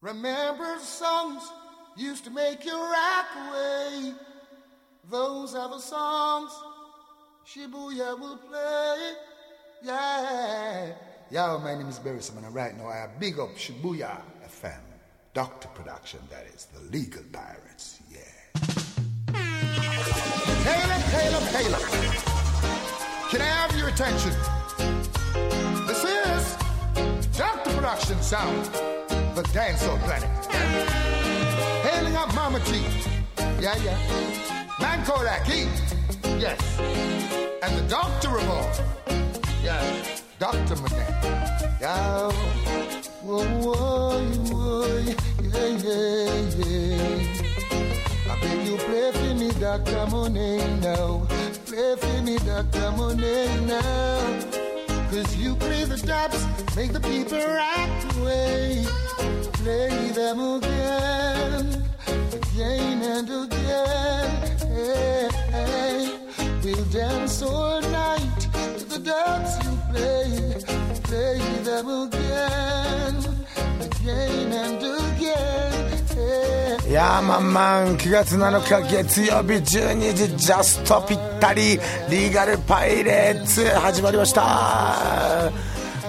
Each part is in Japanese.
Remember songs used to make you rock away. Those are the songs Shibuya will play. Yeah. Yo, my name is Barry Simon, right now I have big up Shibuya FM. Doctor Production, that is, the legal pirates. Yeah. Caleb, Caleb, Caleb. Can I have your attention? This is Doctor Production Sound, the dancehall planet. Hailing up Mama G. Yeah, yeah. Man Kodak E. Yes. And the Doctor of all. Yeah. Dr. McGann. Yeah. Whoa, whoa, whoa. Yeah, yeah, yeah. I beg you play for me, Dr. Monet now. Play for me, Dr. Monet now. Cause you play the tops, make the people rock away. Play them again, again and again. Hey, hey. We'll dance all night to the dance you play. Play them again, again and again. Hey, ヤーマンマン9月7日月曜日12時ジャストぴったりリーガルパイレーツ始まりました。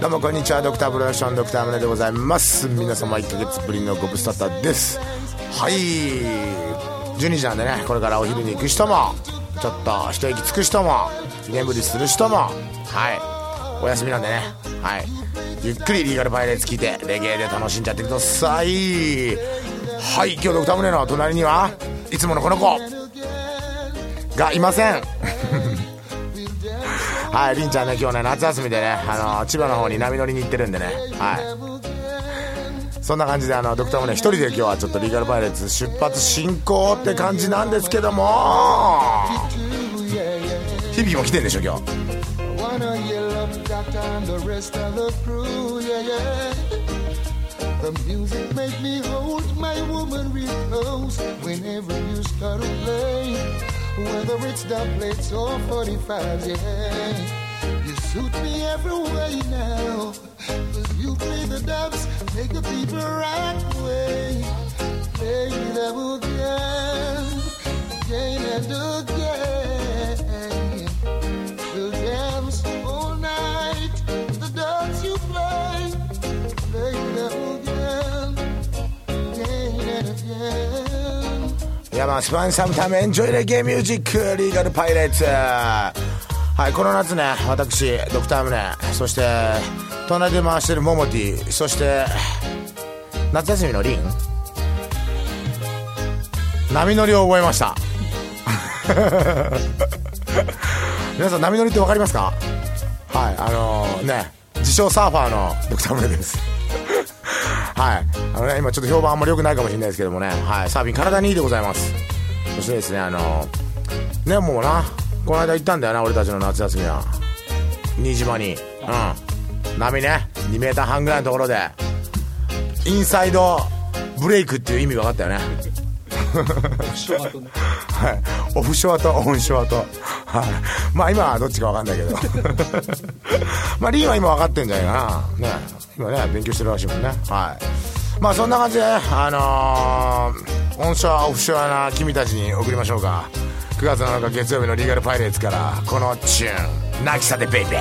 どうもこんにちはドクタープロダクションドクタームネでございます。皆様1ヶ月ぶりのご無沙汰です。はい。12時なんでねこれからお昼に行く人もちょっと一息つく人も居眠りする人もはい。お休みなんでね。はい。ゆっくりリーガルパイレーツ聞いてレゲエで楽しんじゃってください。はい今日ドクタームネの隣にはいつものこの子。がいません。はいりんちゃんね今日ね夏休みでねあの千葉の方に波乗りに行ってるんでね。はい。そんな感じであのドクターもね一人で今日はちょっとリーガルパイレーツ出発進行って感じなんですけども。日々も来てんでしょ今日。The the. The music make me hold my woman real close whenever you start to play. Whether it's dub plates or 45, yeah. You suit me every way now. Cause you play the dubs, make the people rock away. Play again, again again. いやまあスパンサムタイムエンジョイレゲエミュージックリーガルパイレーツ。はいこの夏ね私ドクタームネそして隣で回してるモモティそして夏休みのリン。波乗りを覚えました。皆さん波乗りって分かりますか？はいあのね自称サーファーのドクタームネです。はいあのね今ちょっと評判あんまり良くないかもしれないですけどもね。はいサーフィン体にいいでございます。そしてですねあのねもうなこの間行ったんだよな俺たちの夏休みは。新島に。うん。波ね2メーター半ぐらいのところで。インサイドブレイクっていう意味分かったよね。はい、オフショアとオンショアと、はい、まあ今はどっちか分かんないけど。まあリンは今分かってんじゃないかな。ね。今ね勉強してるらしいもんね。はい。まあそんな感じであのー、オフショアな君たちに送りましょうか。9月7日月曜日のリーガルパイレーツからこのチューン「泣きさでベイベー」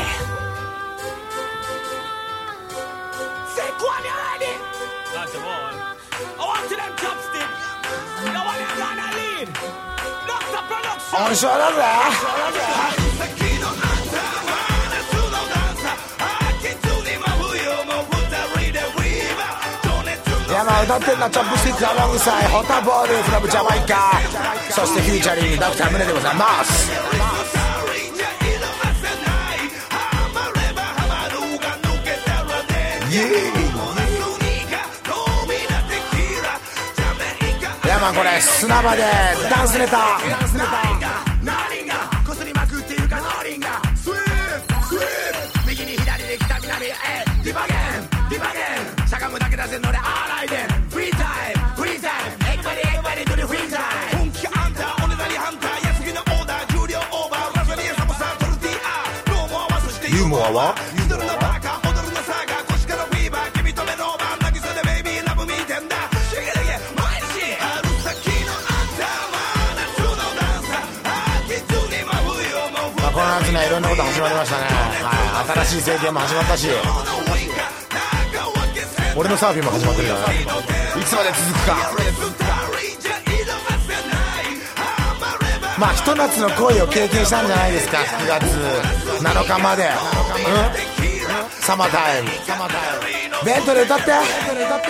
オフショアだぜいやまあ歌ってんのはチョップスティックアロングサイホタボールフラムジャマイカ。そしてフューチャリングドクタームネでございます。イエーイ。いやまあこれ砂場でダンスネタ。ナはこの夏ねいろんなこと始まりましたね、はい、新しい政権も始まったし。俺のサーフィンも始まってるからいつまで続くか。まあひと夏の恋を経験したんじゃないですか。9月7日まで。サマータイムベントで歌ってベントで歌って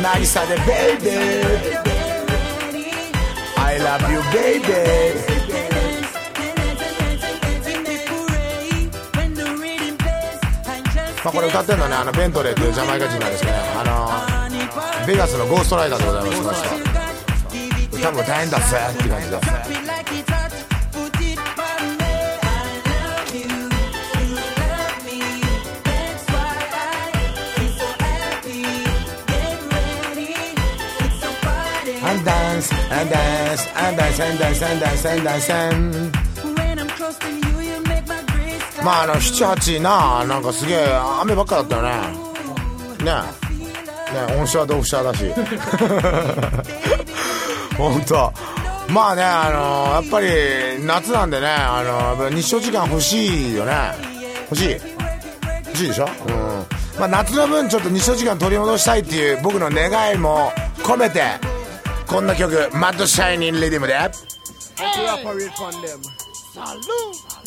Nice de baby. I love you baby. まあこれ歌ってるのはねあのベントレーっていうジャマイカ人なんですけどね。あのベガスのゴーストライダーでございます歌も大変だぜって感じでアンダンスアンダンスアンダンスアンダンスアンダンスアンダンスアンまああの78ななんかすげえ雨ばっかだったよね。ね。ね温泉は豆腐シャだし。本当。まあねあのやっぱり夏なんでねあの日照時間欲しいよね。欲しい。欲しいでしょ？うん。まあ夏の分ちょっと日照時間取り戻したいっていう僕の願いも込めてこんな曲「マッドシャイニング・リディム」で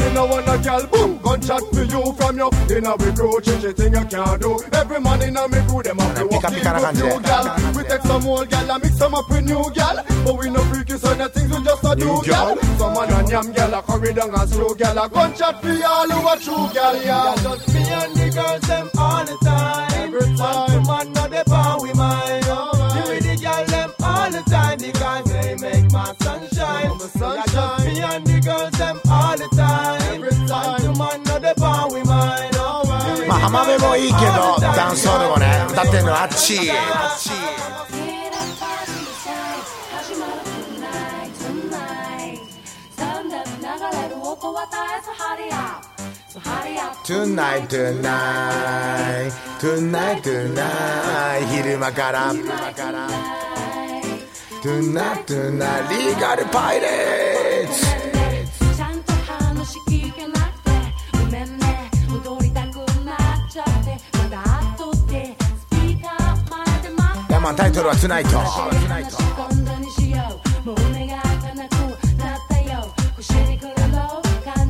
If you know want a girl, boom, gunshot for you from you. In a big crew, change the thing you can't do. Every man in a me crew, them have to walk in Pika-pika na with new kanje. gal. We take some old gal and mix them up with new gal. But we no freaky, so the things we just a do gal. Some man and yam gal a carry down a slow gal. A gunshot for all who a true gal, yeah. You're just me and the girls them all the time. Every time. Man, not the power we mind. You with the girl them all the time because they make my sunshine. My You're just sunshine. me and the girls もいいけどダンスホールもね歌ってんのあっちあっち。トゥンナイトゥンナイトゥンナイトゥンナイ昼間から。昼間からトゥンナトゥンナリーガルパイレーツ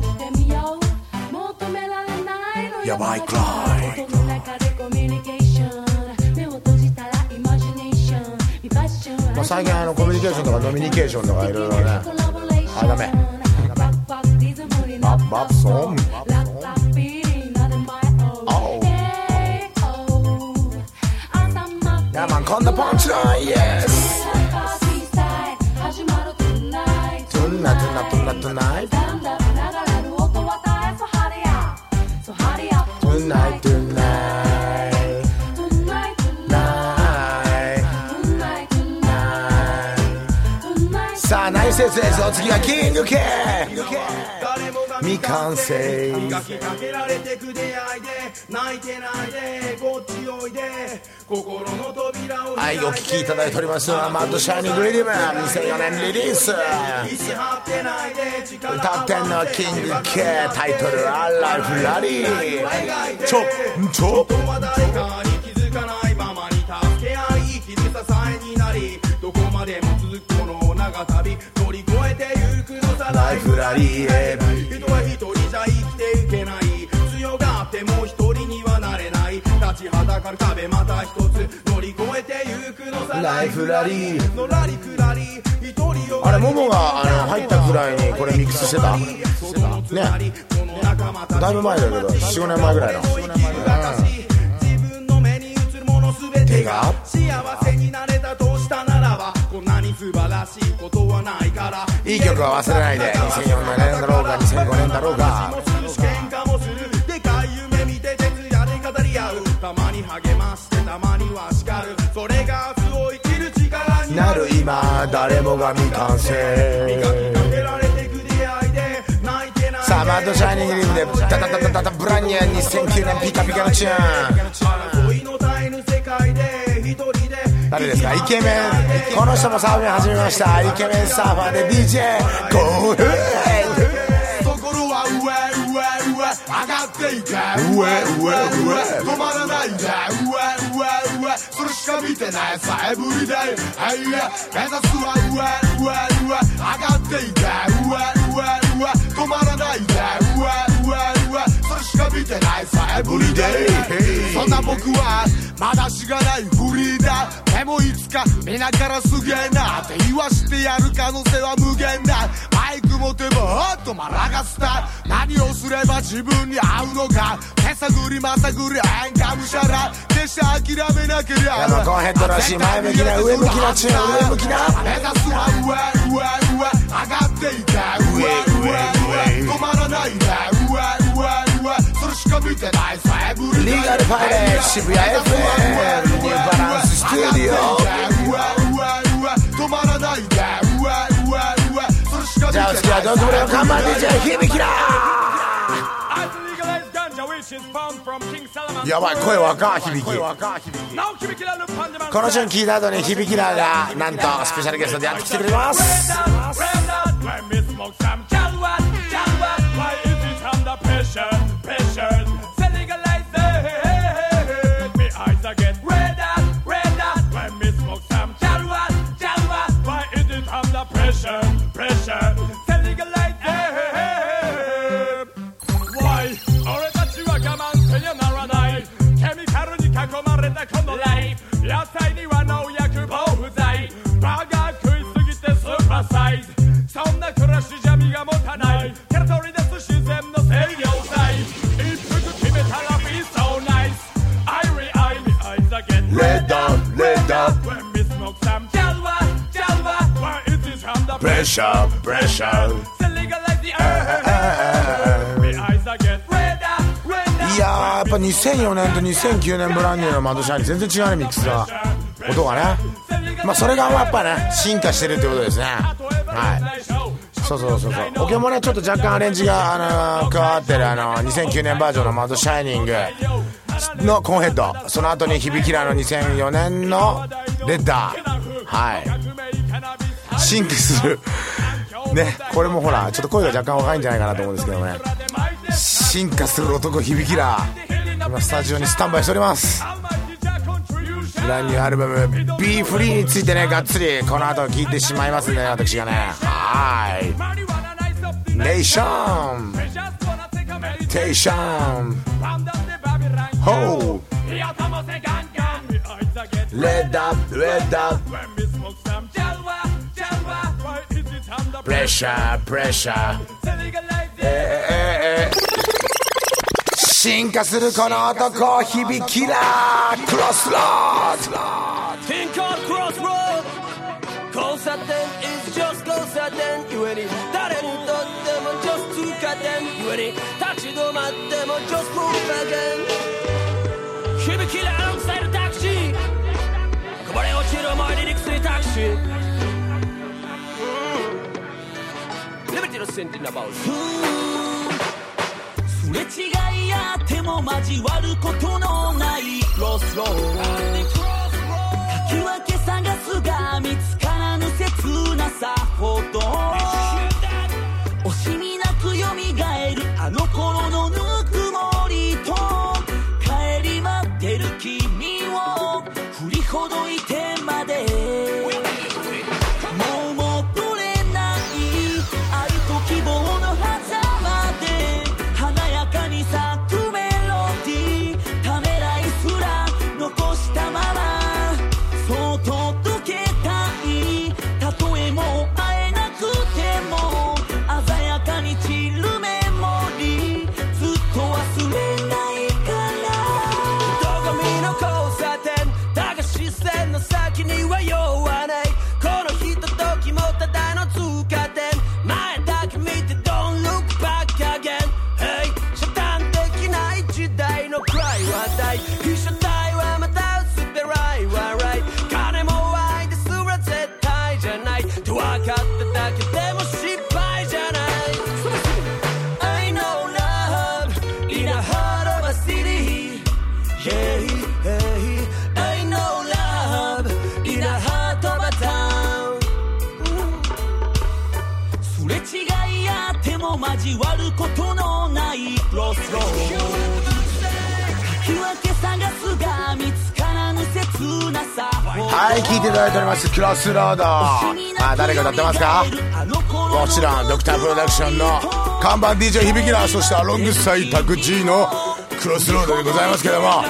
じてみよう求められないのよやばいくらい音の中でコミュニケーション目を閉じたらイマジネーションビバッションまあ最近あのコミュニケーションとかノミニケーションとかいろいろねあダメバッバッソンヤマン今度パンチライン Yes. トゥンナトゥンナトゥンナトゥナイト Tonight tonight ナイさあ内説ですお次はキング K 未完成泣いてないでこっちおいで心の扉をはいお聴きいただいておりますのはマッドシャイニングリディム2004年リリース。歌ってんのはキング K タイトルはライフラリー。ちょちょ。とは誰かに気づかないままに助け合い生きる支えになりどこまでも続くこの長旅乗り越えてゆくのさライフラリーへ。人はかる壁また一つ乗り越えてゆくのさ。ライフラリー。のらりくらり一人よあれモモがあの入ったくらいにこれミックスしてた。ね。だいぶ前だけど45年前ぐらいの。自分の目に映るものすべてが幸せになれたとしたならばこんなに素晴らしいことはないから。いい曲は忘れないで2004年だろうが2005年だろうがたまに励ましてたまには叱る。それが明日を生きる力になる。今誰もが未完成。磨きかけられてく出会いで泣いてないさあマッドシャイニングリムでダダダダダダブラニア2009年ピカピカのチューン争いの絶えぬ世界で一人で誰ですかイケメンこの人もサーフィン始めましたイケメンサーファーで DJ ゴーヘッところは上上上上がっていけ上上上止まらないで上上上それしか見てないさエブリデイはい目指すは上上上上がっていけ上上上止まらないで上上上それしか見てないさエブリデイそんな僕はまだしがないフリーだ。でもいつか皆からすげえなって言わしてやる可能性は無限だ。マイク持てばほっとマラがスター。何をすれば自分に合うのか。手探りまさぐり演歌むしゃら。決して諦めなけりゃ。やばコンヘッドらしい前向きな上向きなチューン上向きな。目指すは上上上上がっていけ上上上止まらないで上上しか見てないブリガルパイレーツ渋谷 FM ニューバランススタジオ止まらないでそれしか見てないじゃあお次はドクブレの看板 DJ 響きだ.やばい声若響き.この瞬聞いた後に響きらがなんとスペシャルゲストでやってきてくれます Revolution. 2004年と2009年ブランニューのマドシャイン全然違うねミックスが。音がね。まあそれがやっぱね進化してるってことですね。はい。そうそうそうそう。オケもねちょっと若干アレンジが、あのー加わってるあのー2009年バージョンのマドシャイニングのコンヘッド。その後に響きらの2004年のレッダー。はい。進化する。ねこれもほらちょっと声が若干若いんじゃないかなと思うんですけどね。進化する男響きら。今スタジオにスタンバイしております。ブランニューアルバム「Be Free」についてねがっつりこの後聞いてしまいますね私がね。はい。ネーションテーションホーレッダーレッダープレッシャープレッシャーえーえーえー進化するこの男響きだクロスロード。天下クロスロード交差点 is just 交差点。故に誰にとっても just 通過点。故に立ち止まっても just 通過点。響きだアンサイドタクシー。こぼれ落ちる思いリリックスにタクシー。リベティの先人のバウンドすれ違いあっても交わることのないクロスロー。ドかき分け探すが見つからぬ切なさほど。ロスロードかき分け探すが見つからぬ切なさ。はい聞いていただいておりますクロスロード。あ誰が歌ってますか？もちろんドクタープロダクションの看板 DJ 響きなそしてアロングサイタク G のクロスロードでございますけども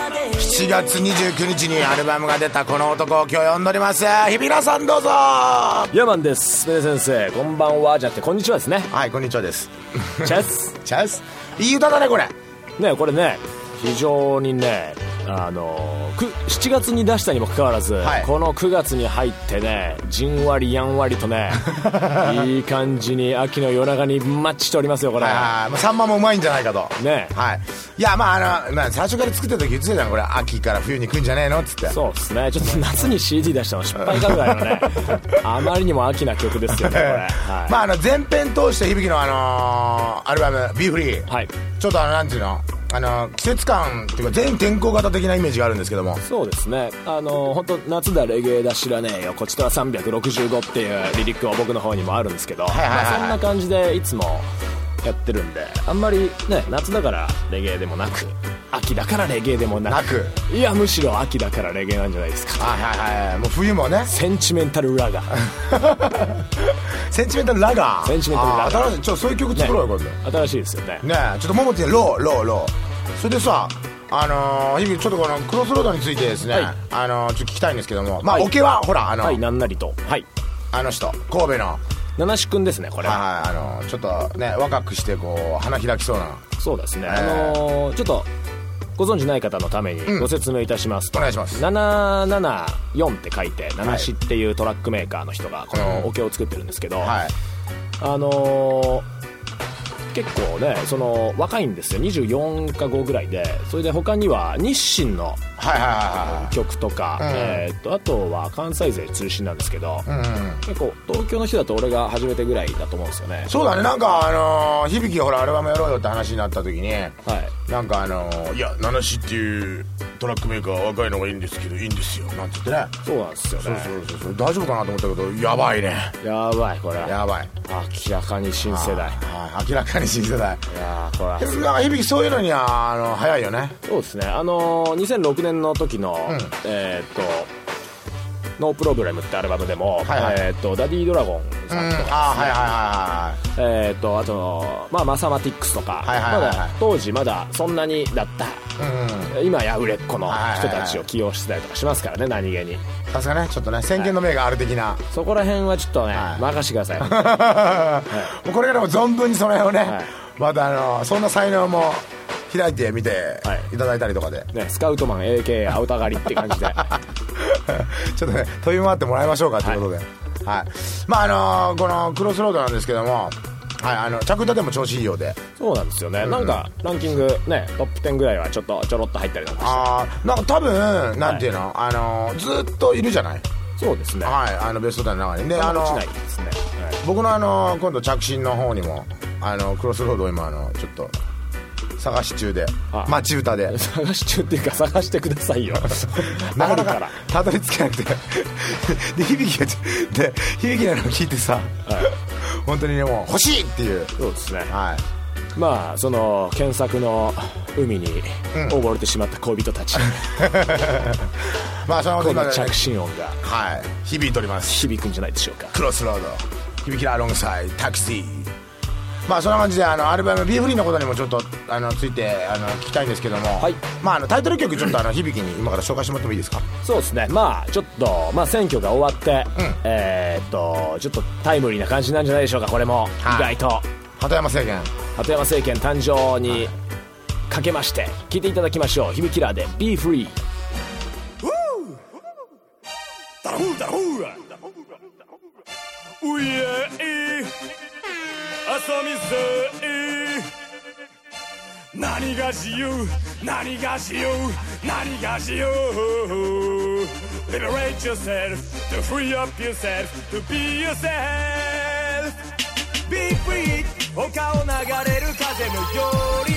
7月29日にアルバムが出たこの男を今日呼んでおります。響きなさんどうぞ。はヤマンです。スペ先生こんばんは。じゃなくてこんにちはですね。いこんにちはです。チェス。チャス。いい歌だねこれ。ねこれね非常にねあのく7月に出したにもかかわらず、はい。この9月に入ってねじんわりやんわりとね いい感じに秋の夜長にマッチしておりますよこれ、あーまあサンマもうまいんじゃないかと。ね。はい。いやまああの、まあ、最初から作ってた時言ってたじゃんこれ秋から冬に来んじゃねえのっつって。そうですね。ちょっと夏に CD 出したの失敗かぐらいのね あまりにも秋な曲ですよねこれ、はい。まああの前編通して響きのあのーアルバム「Be Free」はい。ちょっとあのなんていうの？あの季節感っていうか全天候型的なイメージがあるんですけども。そうですね。あの本当夏だレゲエだ知らねえよこちとら365っていうリリックは僕の方にもあるんですけど、いはいはいまあそんな感じでいつもやってるんで。あんまりね夏だからレゲエでもなく秋だからレゲエでもなく。なく。いやむしろ秋だからレゲエなんじゃないですか。はいはいはいもう冬もね。センチメンタルラガー。センチメンタルラガー。センチメンタルラガー。新しい。ちょそういう曲作ろうよ今度。新しいですよね。ねえちょっとももちんローローローそれでさあのー、響ちょっとこのクロスロードについてですね、はい。あのーちょっと聞きたいんですけどもまあ、はい。オケはほらあの、はいなんなりと。はい。あの人神戸の。はい七志くんですねこれ。ははいあのーちょっとね若くしてこう花開きそうな。そうですね、えー。あのーちょっとご存知ない方のためにご説明いたしますと、お願いします。774って書いて七志っていうトラックメーカーの人がこのオケを作ってるんですけど、はい。あのー結構ねその若いんですよ。24か5ぐらいで。それで他には日清の曲とか、うん。えーっとあとは関西勢中心なんですけど、うん結構東京の人だと俺が初めてぐらいだと思うんですよね。そうだね。なんかあのー、響ほらアルバムやろうよって話になった時にはい。なんかあのー、いや七七っていうトラックメーカー若いのがいいんですけどいいんですよ。なんて言ってね。そうなんですよね。そうそうそう大丈夫かなと思ったけどやばいね。やばいこれ。やばい。明らかに新世代。はい明らかに新世代。いやーこれ。なんか響そういうのにはあの早いよね。そうですね。あのー2006年の時の、ん。えーっと「 No Problem ってアルバムでも、はいはい。えーっとダディ・ドラゴンうんさんとか、あはいはいはいえーっとあと、まあ、マサマティックスとか、当時まだそんなにだったはいうん。今や売れっ子のはいはいはい。人たちを起用してたりとかしますからね何気に。さすがねちょっとね先見の明がある的な、そこら辺はちょっとね、はい。任してくださ い。もうこれからも存分にその辺をね、はい。またあのそんな才能も開いてみてはい。いただいたりとかで、ね、スカウトマン AK アウター狩りって感じで。ちょっとね飛び回ってもらいましょうかということで、はい。まああのこのクロスロードなんですけども、はい、あの着歌でも調子いいようで。そうなんですよね、なんかランキングねトップ10ぐらいはちょっとちょろっと入ったりなんかして。ああなんか多分なんていうの、あのずっといるじゃない？そうですね。はいあのベスト10の中に。であのあの落ちないですね、はい。僕のあの今度着信の方にもあのクロスロードを今あのちょっと探し中で。あ。待ち歌で。探し中っていうか探してくださいよ。なかなかあるから。たどり着けなくて。で響がで響なのを聞いてさ、本当にねもう欲しいっていう。そうですね。はい。まあその検索の海に溺れてしまった恋人たち、まあそのこの着信音が。はい。響いております。響くんじゃないでしょうか。クロスロード。響きらアロングサイタクシーまあそんな感じであのアルバム「ビーフリーのことにもちょっとあのついてあの聞きたいんですけども、はいまあ、あのタイトル曲ちょっとあの響に今から紹介してもらってもいいですかそうですねまあちょっと、まあ、選挙が終わって、えーっとちょっとタイムリーな感じなんじゃないでしょうかこれも、はい意外と鳩山政権鳩山政権誕生にかけまして聞いていただきましょう響きラーで「Be Free」ダラフーダラフーういえいあさみせ何が自由何が自由何が自由 Liberate yourself to free up yourself to be yourself Be free 丘を流れる風のように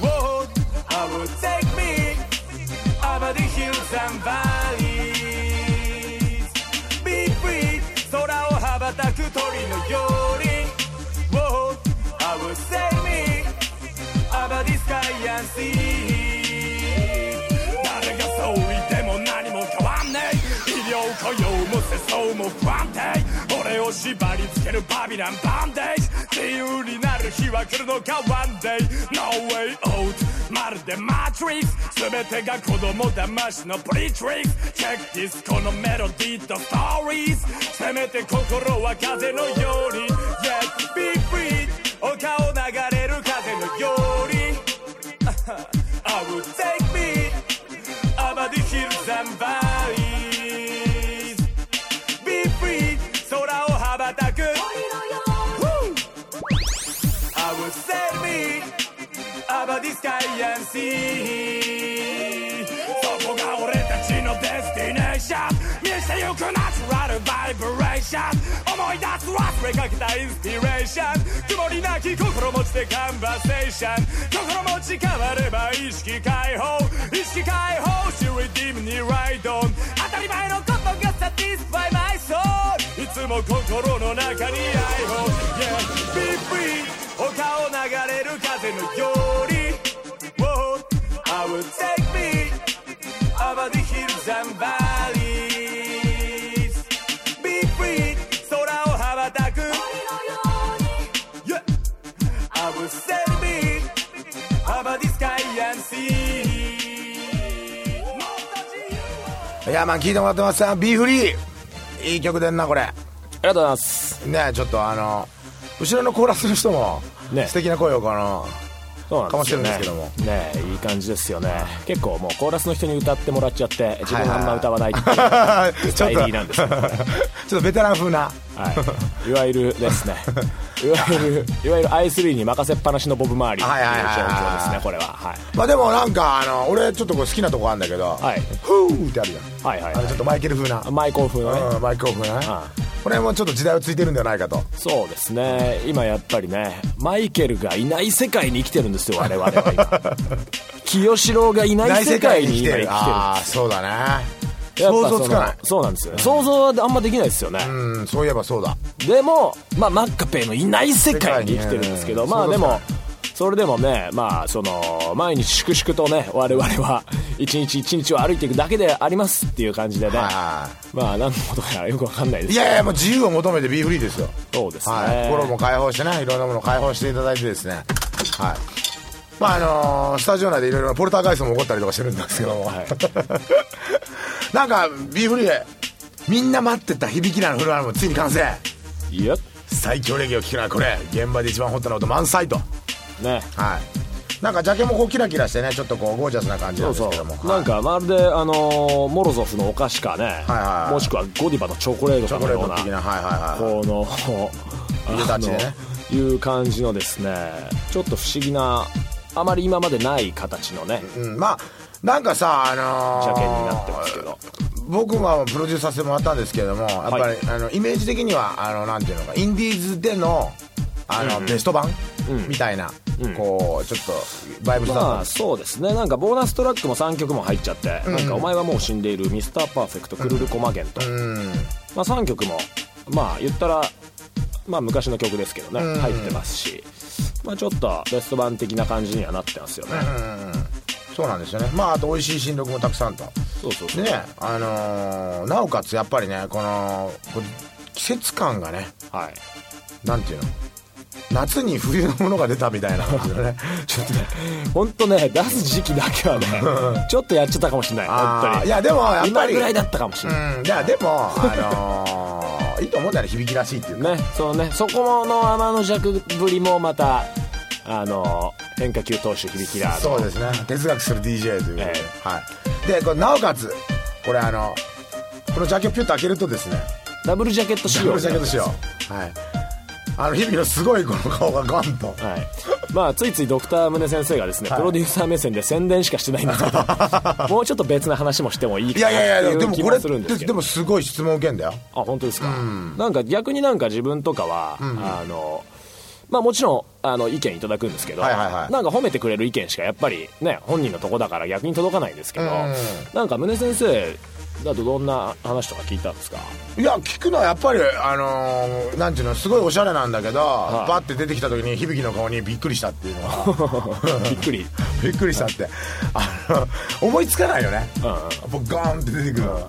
Whoa, I will take me over the hills and valleys Be free 空を羽ばたく鳥のように誰がそう言っても何も変わんねえ医療雇用も世相も不安定。俺を縛り付けるバビランバンデージ自由になる日は来るのか One day No way out まるでマトリックス全てが子供騙しのプリトリック。スチェックディスコのメロディーとストーリーズ。せめて心は風のように。Yes be free バイブレーション思い出す忘れかけたインスピレーション。曇りなき心持ちでカンバセーション。心持ち変われば意識解放。意識解放し redeem にライドン。当たり前のことが satisfy my soul いつも心の中に愛を。Yeah be free お顔流れる風のように。Whoa, I will take me over the hills and valleys いやまあ聞いてもらってますよ。ビーフリー。いい曲でんなこれ。ありがとうございます。ねちょっとあの後ろのコーラスの人もね。素敵な声をこのそうなんですよね。かもしれないですけねいい感じですよね。結構もうコーラスの人に歌ってもらっちゃって自分あんま歌わないっていう スタイリーなんです ちょっとベテラン風な。はい、いわゆるですね いわゆる いわゆる i3 に任せっぱなしのボブ周りっていうはいはいはいはい状況ですねこれは。はい。まあでもなんかあの俺ちょっとこれ好きなとこあるんだけどはい「フー」ってあるじゃん。はいはいあのちょっとマイケル風な。マイコー風のね。うんマイケル風な。ねあ。これもちょっと時代をついてるんではないかと。そうですね。今やっぱりねマイケルがいない世界に生きてるんですよ我々は今。清志郎がいない世界に今生きてる。ああそうだね想像つかない。そうなんですよね。想像はあんまできないですよね、うんそういえばそうだ。でも、まあ、マッカペイのいない世界に生きてるんですけど、まあでもそそれでもねまあその毎日粛々とね我々は 一日一日を歩いていくだけでありますっていう感じでね。はまあ何のことかよくわかんないです。いやいやもう自由を求めてビーフリーですよ。そうですね、はい、心も解放してねいろんなものを解放していただいてですね。はいまああのースタジオ内でいろいろポルターガイストも起こったりとかしてるんですけども、はい。なんかビーフリー。でみんな待ってた響きなのフルアルバムついに完成。いや最強レゲエを聴くならこれ。現場で一番ホットな音満載と。ね。はい。なんかジャケもこうキラキラしてねちょっとこうゴージャスな感じなそうそんですけども。うなんかまるであのーモロゾフのお菓子かね、はいはいもしくはゴディバのチョコレーチョコトかのような。レート的なはいはいはいこのいでたちでね。いう感じのですねちょっと不思議なあまり今までない形のねうん、まあなんかさあのージャケになってますけど。僕はプロデュースさせてもらったんですけれどもやっぱり、はいあのイメージ的にはあのなんていうのかインディーズでのあの、ベスト版、みたいな、こうちょっとバイブスだったんまあそうですね。なんかボーナストラックも3曲も入っちゃって、なんか「お前はもう死んでいる」「ミスターパーフェクト」「クルルコマゲンと」まあ、3曲もまあ言ったらまあ昔の曲ですけどね、入ってますし、まあ、ちょっとベスト版的な感じにはなってますよね、そうなんですよね。まああと美味しい新録もたくさんと。そうそうそう。でね。あのーなおかつやっぱりねこの季節感がねはい。なんていうの？夏に冬のものが出たみたいな 感じのね。ちょっとね本当ね出す時期だけはねちょっとやっちゃったかもしれない。あ本当に。ーいやでもやっぱり。今ぐらいだったかもしれない、うん。いやでもあのーいいと思うんだよね響きらしいっていうか。ねそうね。そこの天の弱ぶりもまたあの変化球投手響きだそうですね。哲学する DJ ということで、えはい。でこれなおかつこれあのこのジャケをピュッと開けるとですね。ダブルジャケット仕様。ダブルジャケットしようはい。あの響のすごいこの顔がガンと。はい、まあついついドクター宗先生がですね、はい。プロデューサー目線で宣伝しかしてないんですけど もうちょっと別な話もしてもいいかないやいやいやっていう気もするんですけど。でもすごい質問受けんだよ。あ本当ですか、なんか逆になんか自分とかは、あのまあもちろんあの意見いただくんですけど、はいはいはい。なんか褒めてくれる意見しかやっぱりね本人のとこだから逆に届かないんですけど、うん。なんか宗先生だとどんな話とか聞いたんですか？いや聞くのはやっぱりあのーなんていうのすごいおしゃれなんだけど、い。バッて出てきた時に響の顔にびっくりしたっていうのは びっくり。びっくりしたって。あの思いつかないよね、うんやっぱガーンって出てくるの。は、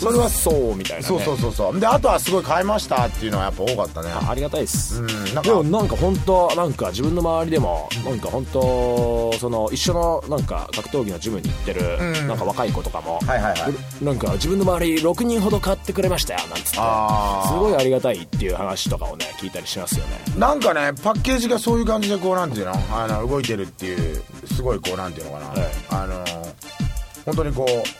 それはそうみたいな、ね、そうそうそうそう。であとはすごい買いましたっていうのはやっぱ多かったね。ありがたいです、うんなんか。でもなんか本当なんか自分の周りでもなんか本当その一緒のなんか格闘技のジムに行ってるん。なんか若い子とかも、はいはいはい。なんか自分の周り6人ほど買ってくれましたよなんつって。すごいありがたいっていう話とかをね聞いたりしますよね。なんかねパッケージがそういう感じでこうなんていうの？あの動いてるっていうすごいこうなんていうのかな、はい。あの本当にこう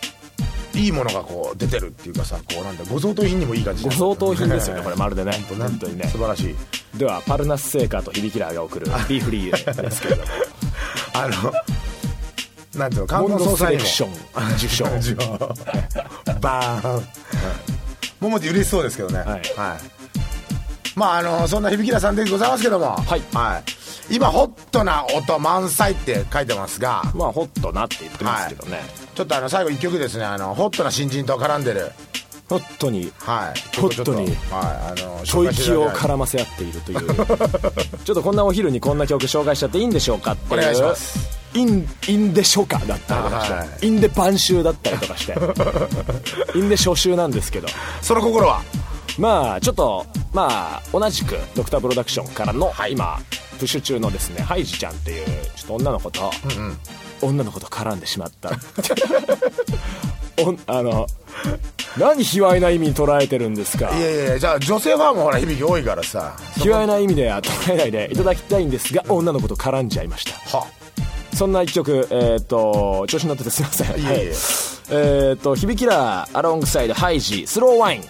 いいものがこう出てるっていうかさこうなんだご贈答品にもいい感じご贈答品ですよねこれまるでね。本当にね。素晴らしい。ではパルナスセーカーと響きラーが送る ビーフリーですけれども。あのなんていうの観光総裁にも。ドセレクション受賞。受賞バーン。ももち嬉しそうですけどね。はい。まああのそんな響きらさんでございますけども。はい今ホットな音満載って書いてますが。まあホットなって言ってますけどね、ちょっとあの最後一曲ですね。あのホットな新人と絡んでる。ホットに。はい。ホットに。はい。あの吐息を絡ませ合っているという。ちょっとこんなお昼にこんな曲紹介しちゃっていいんでしょうかっていう。お願いします。インインで初夏だったりとかして、はい。インで晩秋だったりとかして。インで初秋なんですけど。その心は？まあちょっとまあ同じくドクタープロダクションからの、今プッシュ中のですねハイジちゃんっていうちょっと女の子と、女の子と絡んでしまった おんあの何卑猥な意味に捉えてるんですか？いやいやじゃあ女性ファンもほら響き多いからさ。卑猥な意味では捉えないでいただきたいんですが女の子と絡んじゃいました。は。そんな一曲えっ、と調子に乗っててすいません。いえいえ。はい。えっ、と響きらアロングサイドハイジスローワイン